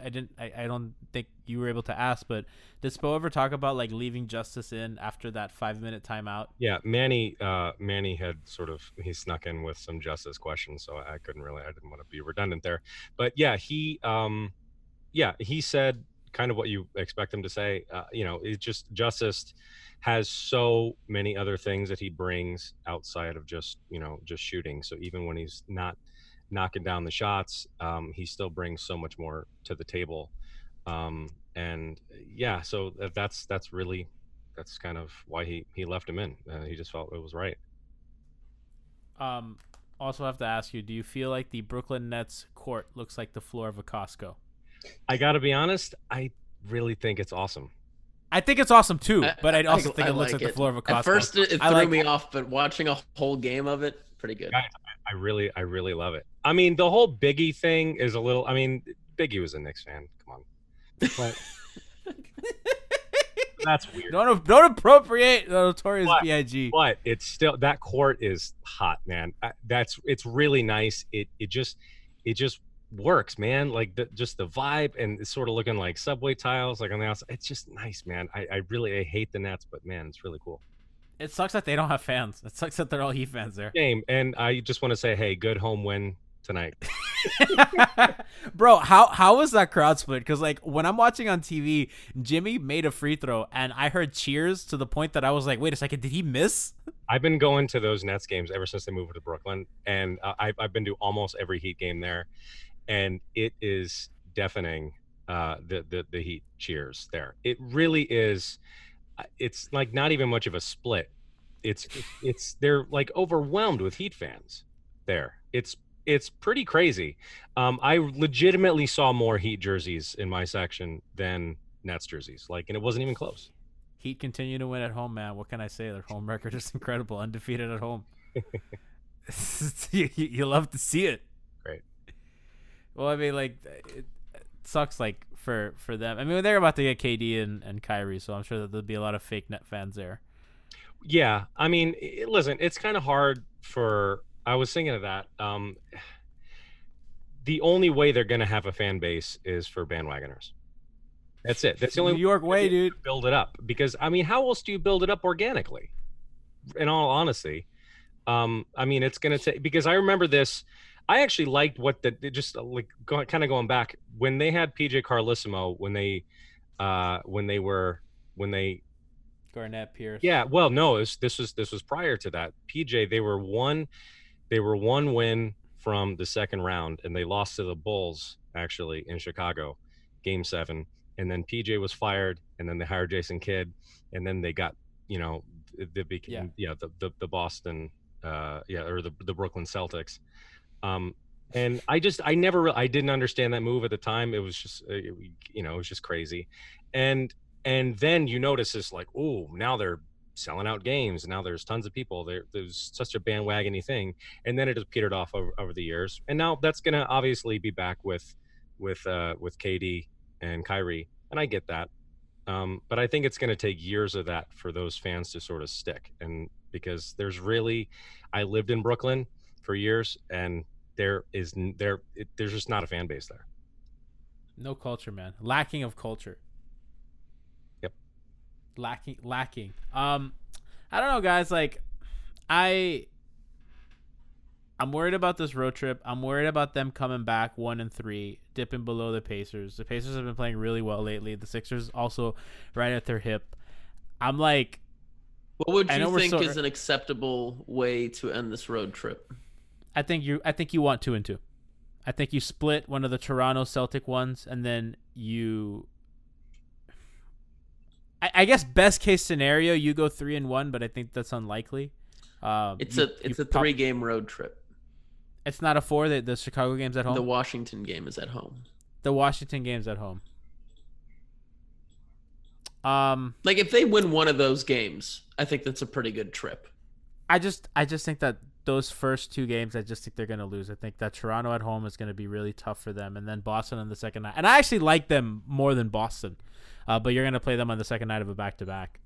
A: I didn't. I, I don't think you were able to ask, but did Spo ever talk about like leaving Justise in after that five minute timeout?
H: Yeah, Manny uh, Manny had sort of he snuck in with some Justise questions, so I couldn't really I didn't want to be redundant there. But yeah, he um yeah, he said kind of what you expect him to say. Uh, you know, it's just Justise has so many other things that he brings outside of just, you know, just shooting. So even when he's not knocking down the shots, um, he still brings so much more to the table. Um, and yeah, so that's that's really that's kind of why he he left him in. Uh, he just felt it was right.
A: Um. Also, have to ask you: Do you feel like the Brooklyn Nets court looks like the floor of a Costco?
H: I got to be honest, I really think it's awesome.
A: I think it's awesome too, but I also think
G: I
A: it looks
G: like
A: like the floor of a Costco.
G: At first, it, it threw
A: like-
G: me off, but watching a whole game of it, pretty good.
H: Guys, I really I really love it. I mean, the whole Biggie thing is a little. I mean, Biggie was a Knicks fan. Come on, but that's weird.
A: Don't don't appropriate the notorious
H: But-
A: B.I.G.
H: But it's still that court is hot, man. Uh, That's it's really nice. It it just it just works, man. Like the, just the vibe and it's sort of looking like subway tiles, like on the outside. It's just nice, man. I, I really I hate the Nets, but man, it's really cool.
A: It sucks that they don't have fans. It sucks that they're all Heat fans there.
H: Game, and I just want to say, hey, good home win tonight.
A: Bro, how how was that crowd split? Because like when I'm watching on TV, Jimmy made a free throw, and I heard cheers to the point that I was like, "Wait a second, did he miss?"
H: I've been going to those Nets games ever since they moved to Brooklyn, and uh, I've I've been to almost every Heat game there, and it is deafening. Uh, the the the Heat cheers there. It really is. uh, It's like not even much of a split. It's it's they're like overwhelmed with Heat fans there. It's it's pretty crazy. Um, I legitimately saw more Heat jerseys in my section than Nets jerseys. Like, and it wasn't even close.
A: Heat continue to win at home, man. What can I say? Their home record is incredible, undefeated at home. you, you you love to see it. Well, I mean, like it, it sucks, like for for them. I mean, they're about to get KD and and Kyrie, so I'm sure that there'll be a lot of fake net fans there.
H: Yeah, I mean, i- listen, it's kind of hard for. I was thinking of that. Um, the only way they're going to have a fan base is for bandwagoners. That's it. That's the only
A: New York way, dude.
H: build it up. Because I mean, how else do you build it up organically? In all honesty, um, I mean, it's going to take. Because I remember this. I actually liked what the just uh, like go, kind of going back when they had PJ Carlesimo when they uh when they were when they
A: Garnett Pierce.
H: yeah, well, no, this this was this was prior to that. PJ, they were one, they were one win from the second round, and they lost to the Bulls actually in Chicago, Game Seven. And then PJ was fired, and then they hired Jason Kidd, and then they got you know they became yeah, the, the the Boston uh yeah or the the Brooklyn Celtics. Um, and I just I never I didn't understand that move at the time. It was just uh, it- you know it was just crazy, and and then you notice this like oh now they're selling out games. Now there's tons of people. There there's such a bandwagony thing. And then it has petered off over, over the years. And now that's going to obviously be back with with uh with KD and Kyrie. And I get that. Um but I think it's going to take years of that for those fans to sort of stick. And because there's really I lived in Brooklyn for years and there is there it, there's just not a fan base there.
A: No culture, man. Lacking of culture.
H: Yep.
A: Lacking lacking. Um I don't know guys like I I'm worried about this road trip. I'm worried about them coming back 1 and 3, dipping below the Pacers. The Pacers have been playing really well lately. The Sixers also right at their hip. I'm like
G: What would you think
A: so-
G: is an acceptable way to end this road trip?
A: I think you I think you want 2 and 2. I think you split one of the Toronto Celtic ones and then you I, I guess best case scenario you go 3 and 1, but I think that's unlikely. Um,
G: It's
A: you-
G: a it's a three game road trip.
A: It's not a four. The, the Chicago game's at home.
G: The
A: The,
G: Washington game is at home.
A: The Washington game's at home. Um,
G: Like if they win one of those games, I think that's a pretty good trip.
A: I just I just think that those first two games, I just think they're gonna lose. I think that Toronto at home is gonna be really tough for them, and then Boston on the second night. And I actually like them more than Boston, uh, but you're gonna play them on the second night of a back to back,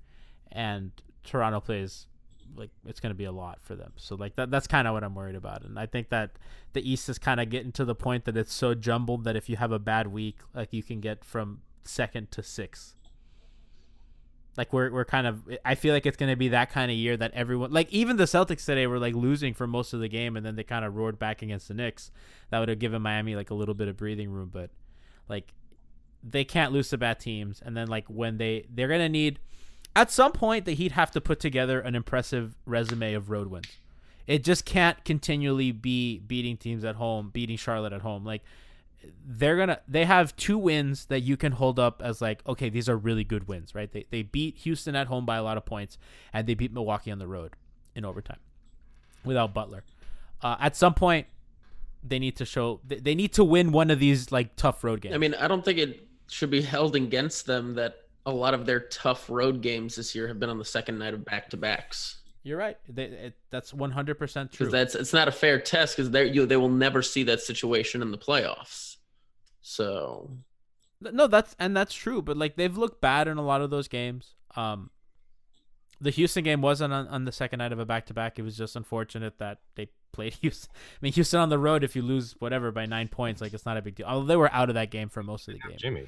A: and Toronto plays like it's gonna be a lot for them. So like that that's kind of what I'm worried about, and I think that the East is kind of getting to the point that it's so jumbled that if you have a bad week, like you can get from second to sixth. Like we're we're kind of I feel like it's gonna be that kind of year that everyone like even the Celtics today were like losing for most of the game and then they kind of roared back against the Knicks. That would have given Miami like a little bit of breathing room, but like they can't lose to bad teams. And then like when they they're gonna need at some point the Heat have to put together an impressive resume of road wins. It just can't continually be beating teams at home, beating Charlotte at home. Like they're gonna they have two wins that you can hold up as like okay these are really good wins right? They, they beat houston at home by a lot of points and they beat milwaukee on the road in overtime without butler. Uh, at some point they need to show they, they need to win one of these like tough road games.
G: I mean, I don't think it should be held against them that a lot of their tough road games this year have been on the second night of back to backs.
A: You're right they, it, that's 100% true
G: Because that's it's not a fair test because they you they will never see that situation in the playoffs. So
A: No, that's and that's true, but like they've looked bad in a lot of those games. Um the Houston game wasn't on, on the second night of a back to back. It was just unfortunate that they played Houston. I mean, Houston on the road, if you lose whatever by nine points, like it's not a big deal. Although they were out of that game for most of the game.
H: Jimmy.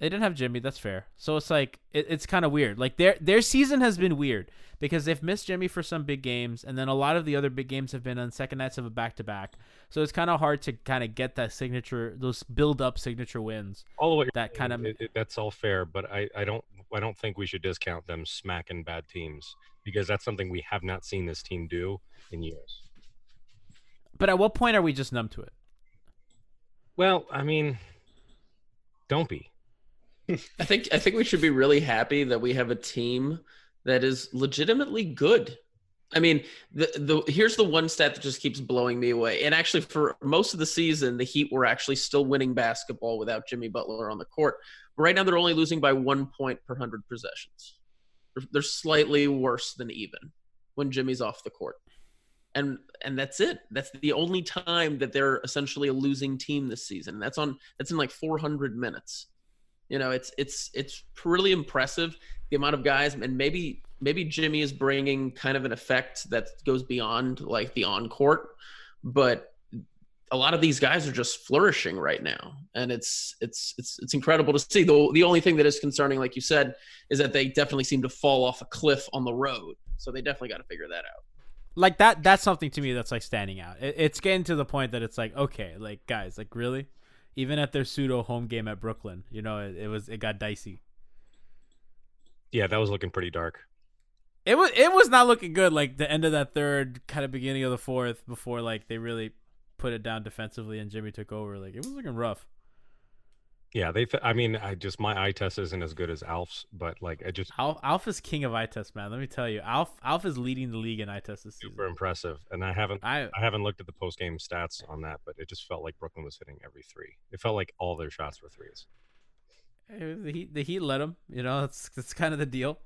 A: They didn't have Jimmy. That's fair. So it's like it, it's kind of weird. Like their their season has been weird because they've missed Jimmy for some big games, and then a lot of the other big games have been on second nights of a back to back. So it's kind of hard to kind of get that signature, those build up signature wins.
H: All the way
A: that kind of
H: that's all fair, but I, I don't I don't think we should discount them smacking bad teams because that's something we have not seen this team do in years.
A: But at what point are we just numb to it?
H: Well, I mean, don't be.
G: I think I think we should be really happy that we have a team that is legitimately good. I mean, the the here's the one stat that just keeps blowing me away. And actually, for most of the season, the Heat were actually still winning basketball without Jimmy Butler on the court. Right now, they're only losing by one point per hundred possessions. They're, they're slightly worse than even when Jimmy's off the court. And and that's it. That's the only time that they're essentially a losing team this season. That's on that's in like 400 minutes. You know, it's it's it's really impressive the amount of guys, and maybe maybe Jimmy is bringing kind of an effect that goes beyond like the on court, but a lot of these guys are just flourishing right now, and it's it's it's it's incredible to see. the The only thing that is concerning, like you said, is that they definitely seem to fall off a cliff on the road. So they definitely got to figure that out.
A: Like that that's something to me that's like standing out. It, it's getting to the point that it's like, okay, like guys, like really? Even at their pseudo home game at Brooklyn, you know, it, it was it got dicey.
H: Yeah, that was looking pretty dark.
A: It was it was not looking good like the end of that third, kind of beginning of the fourth before like they really put it down defensively and Jimmy took over. Like it was looking rough.
H: Yeah, they. Th- I mean, I just my eye test isn't as good as Alf's, but like I just
A: Alf Alpha's king of eye test, man. Let me tell you, Alf Alf is leading the league in eye test this season.
H: super impressive. And I haven't
A: I
H: I haven't looked at the post game stats on that, but it just felt like Brooklyn was hitting every three. It felt like all their shots were threes.
A: The Heat, the Heat let him. You know, that's that's kind of the deal.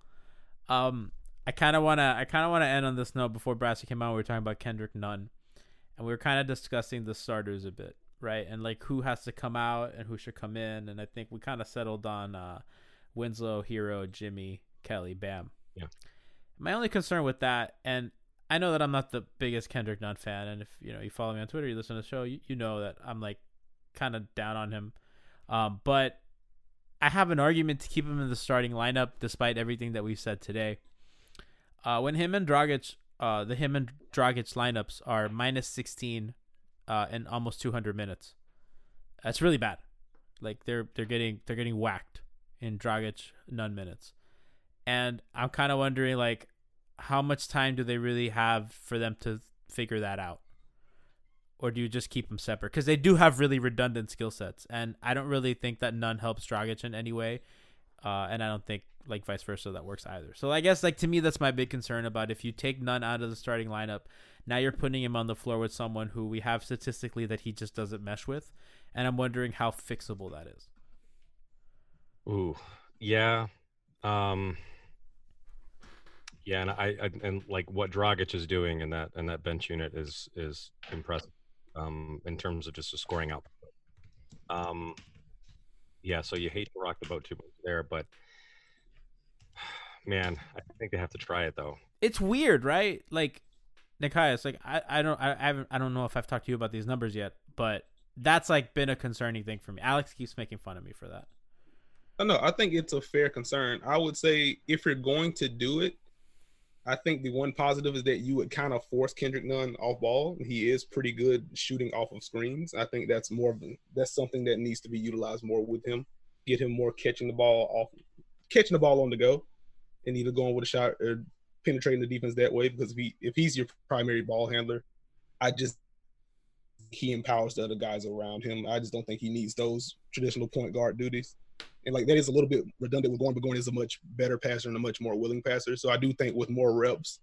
A: Um, I kind of wanna I kind of wanna end on this note before Brassy came out. We were talking about Kendrick Nunn, and we were kind of discussing the starters a bit, right? And like who has to come out and who should come in. And I think we kind of settled on uh, Winslow, Herro, Jimmy, Kelly, Bam.
H: Yeah.
A: My only concern with that, and I know that I'm not the biggest Kendrick Nunn fan, and if you know you follow me on Twitter, you listen to the show, you, you know that I'm like kind of down on him. Um, but I have an argument to keep him in the starting lineup, despite everything that we've said today. Uh, when him and Dragic, uh, the him and Dragic lineups are minus 16 uh, in almost 200 minutes. That's really bad. Like they're they're getting they're getting whacked in Dragic Nunn minutes, and I'm kind of wondering like how much time do they really have for them to figure that out, or do you just keep them separate? Because they do have really redundant skill sets, and I don't really think that Nunn helps Dragic in any way, uh, and I don't think like vice versa that works either. So I guess like to me that's my big concern about if you take Nunn out of the starting lineup, now you're putting him on the floor with someone who we have statistically that he just doesn't mesh with, and I'm wondering how fixable that is.
H: Ooh, yeah, um, yeah, and I, I and like what Dragic is doing in that in that bench unit is is impressive, um, in terms of just a scoring output. Um, yeah, so you hate to rock the boat too much there, but man, I think they have to try it though.
A: It's weird, right? Like Nekias, like I, I don't I, I haven't I don't know if I've talked to you about these numbers yet, but that's like been a concerning thing for me. Alex keeps making fun of me for that.
E: I know. I think it's a fair concern. I would say if you're going to do it, I think the one positive is that you would kind of force Kendrick Nunn off ball. He is pretty good shooting off of screens. I think that's more of that's something that needs to be utilized more with him. Get him more catching the ball off, catching the ball on the go, and either going with a shot or penetrating the defense that way. Because if he if he's your primary ball handler, I just he empowers the other guys around him. I just don't think he needs those traditional point guard duties. And like that is a little bit redundant with Goran, but Goran is a much better passer and a much more willing passer. So I do think with more reps,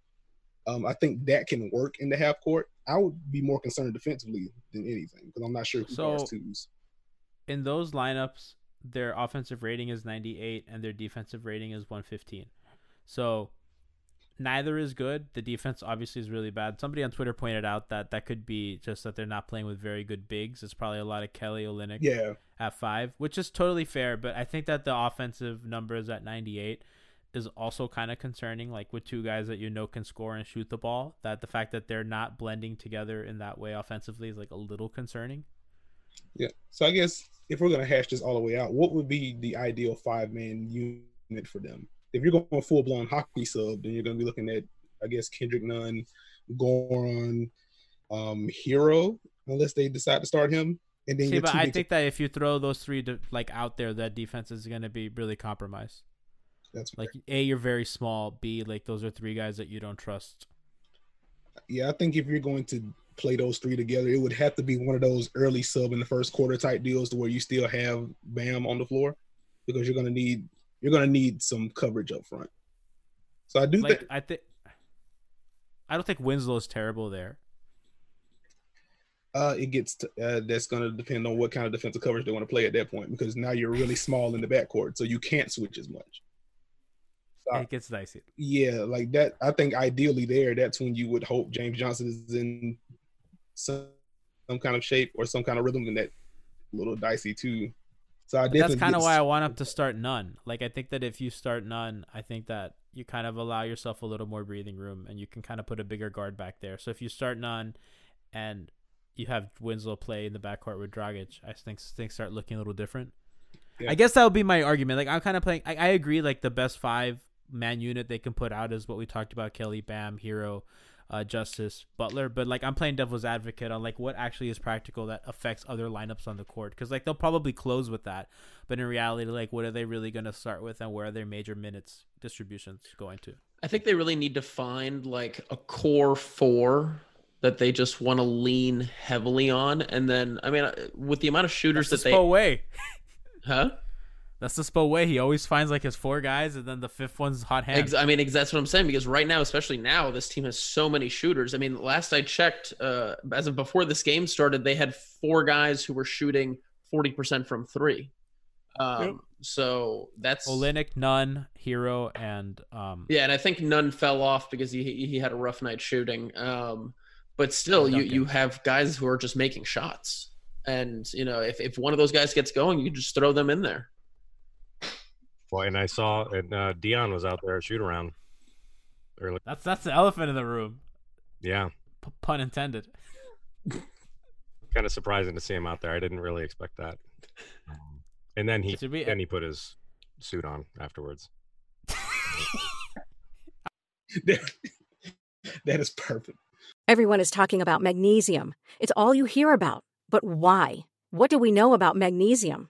E: um, I think that can work in the half court. I would be more concerned defensively than anything because I'm not sure who
A: So-
E: twos.
A: In those lineups, their offensive rating is 98 and their defensive rating is 115. So neither is good. The defense obviously is really bad. Somebody on Twitter pointed out that that could be just that they're not playing with very good bigs. It's probably a lot of Kelly Olynyk
E: Yeah.
A: at five, which is totally fair. But I think that the offensive numbers at 98 is also kind of concerning. Like with two guys that you know can score and shoot the ball, that the fact that they're not blending together in that way offensively is like a little concerning.
E: Yeah. So I guess if we're gonna hash this all the way out, what would be the ideal five man unit for them? If you're going full blown hockey sub, then you're gonna be looking at I guess Kendrick Nunn, Goran, um, Herro, unless they decide to start him. And then
A: See, but I think that if you throw those three to, like out there, that defense is going to be really compromised.
E: That's
A: like a you're very small. B like those are three guys that you don't trust.
E: yeah, I think if you're going to play those three together, it would have to be one of those early sub in the first quarter type deals to where you still have Bam on the floor because you're gonna need you're gonna need some coverage up front. So I do
A: Like
E: think
A: I think I don't think Winslow's terrible there.
E: uh, it gets to, uh, that's gonna depend on what kind of defensive coverage they want to play at that point because now you're really small in the backcourt, so you can't switch as much. So,
A: It gets dicey.
E: yeah, like that. I think ideally there, that's when you would hope James Johnson is in some some kind of shape or some kind of rhythm, and that little dicey too. So I
A: that's kind of why I want him to start Nunn. Like I think that if you start Nunn, I think that you kind of allow yourself a little more breathing room, and you can kind of put a bigger guard back there. So if you start Nunn, and you have Winslow play in the backcourt with Dragic, I think things start looking a little different.
E: Yeah.
A: I guess that would be my argument. Like I'm kind of playing. I, I agree. Like the best five man unit they can put out is what we talked about: Kelly, Bam, Herro, uh, Justise, Butler. But like I'm playing devil's advocate on like what actually is practical that affects other lineups on the court because like they'll probably close with that, but in reality, like what are they really going to start with and where are their major minutes distributions going to?
G: I think they really need to find like a core four that they just want to lean heavily on, and then I mean, uh, with the amount of shooters
A: That's
G: that
A: the
G: they,
A: Spo way.
G: huh?
A: That's the Spo way. He always finds like his four guys, and then the fifth one's hot hand.
G: Ex- I mean, ex- that's what I'm saying because right now, especially now, this team has so many shooters. I mean, last I checked, uh, as of before this game started, they had four guys who were shooting 40% from three. Um,
A: Yep.
G: So that's
A: Olynyk, Nunn, Herro, and um,
G: yeah, and I think Nunn fell off because he he had a rough night shooting. Um, but still, you you have guys who are just making shots, and you know if if one of those guys gets going, you just throw them in there.
H: Well, and I saw and uh, Dion was out there at shoot around. Early.
A: That's that's the elephant in the room.
H: Yeah,
A: P- pun intended.
H: kind of surprising to see him out there. I didn't really expect that. Um, and then he
A: Should we-
H: then he put his suit on afterwards.
E: that is perfect.
I: Everyone is talking about magnesium. It's all you hear about. But why? What do we know about magnesium?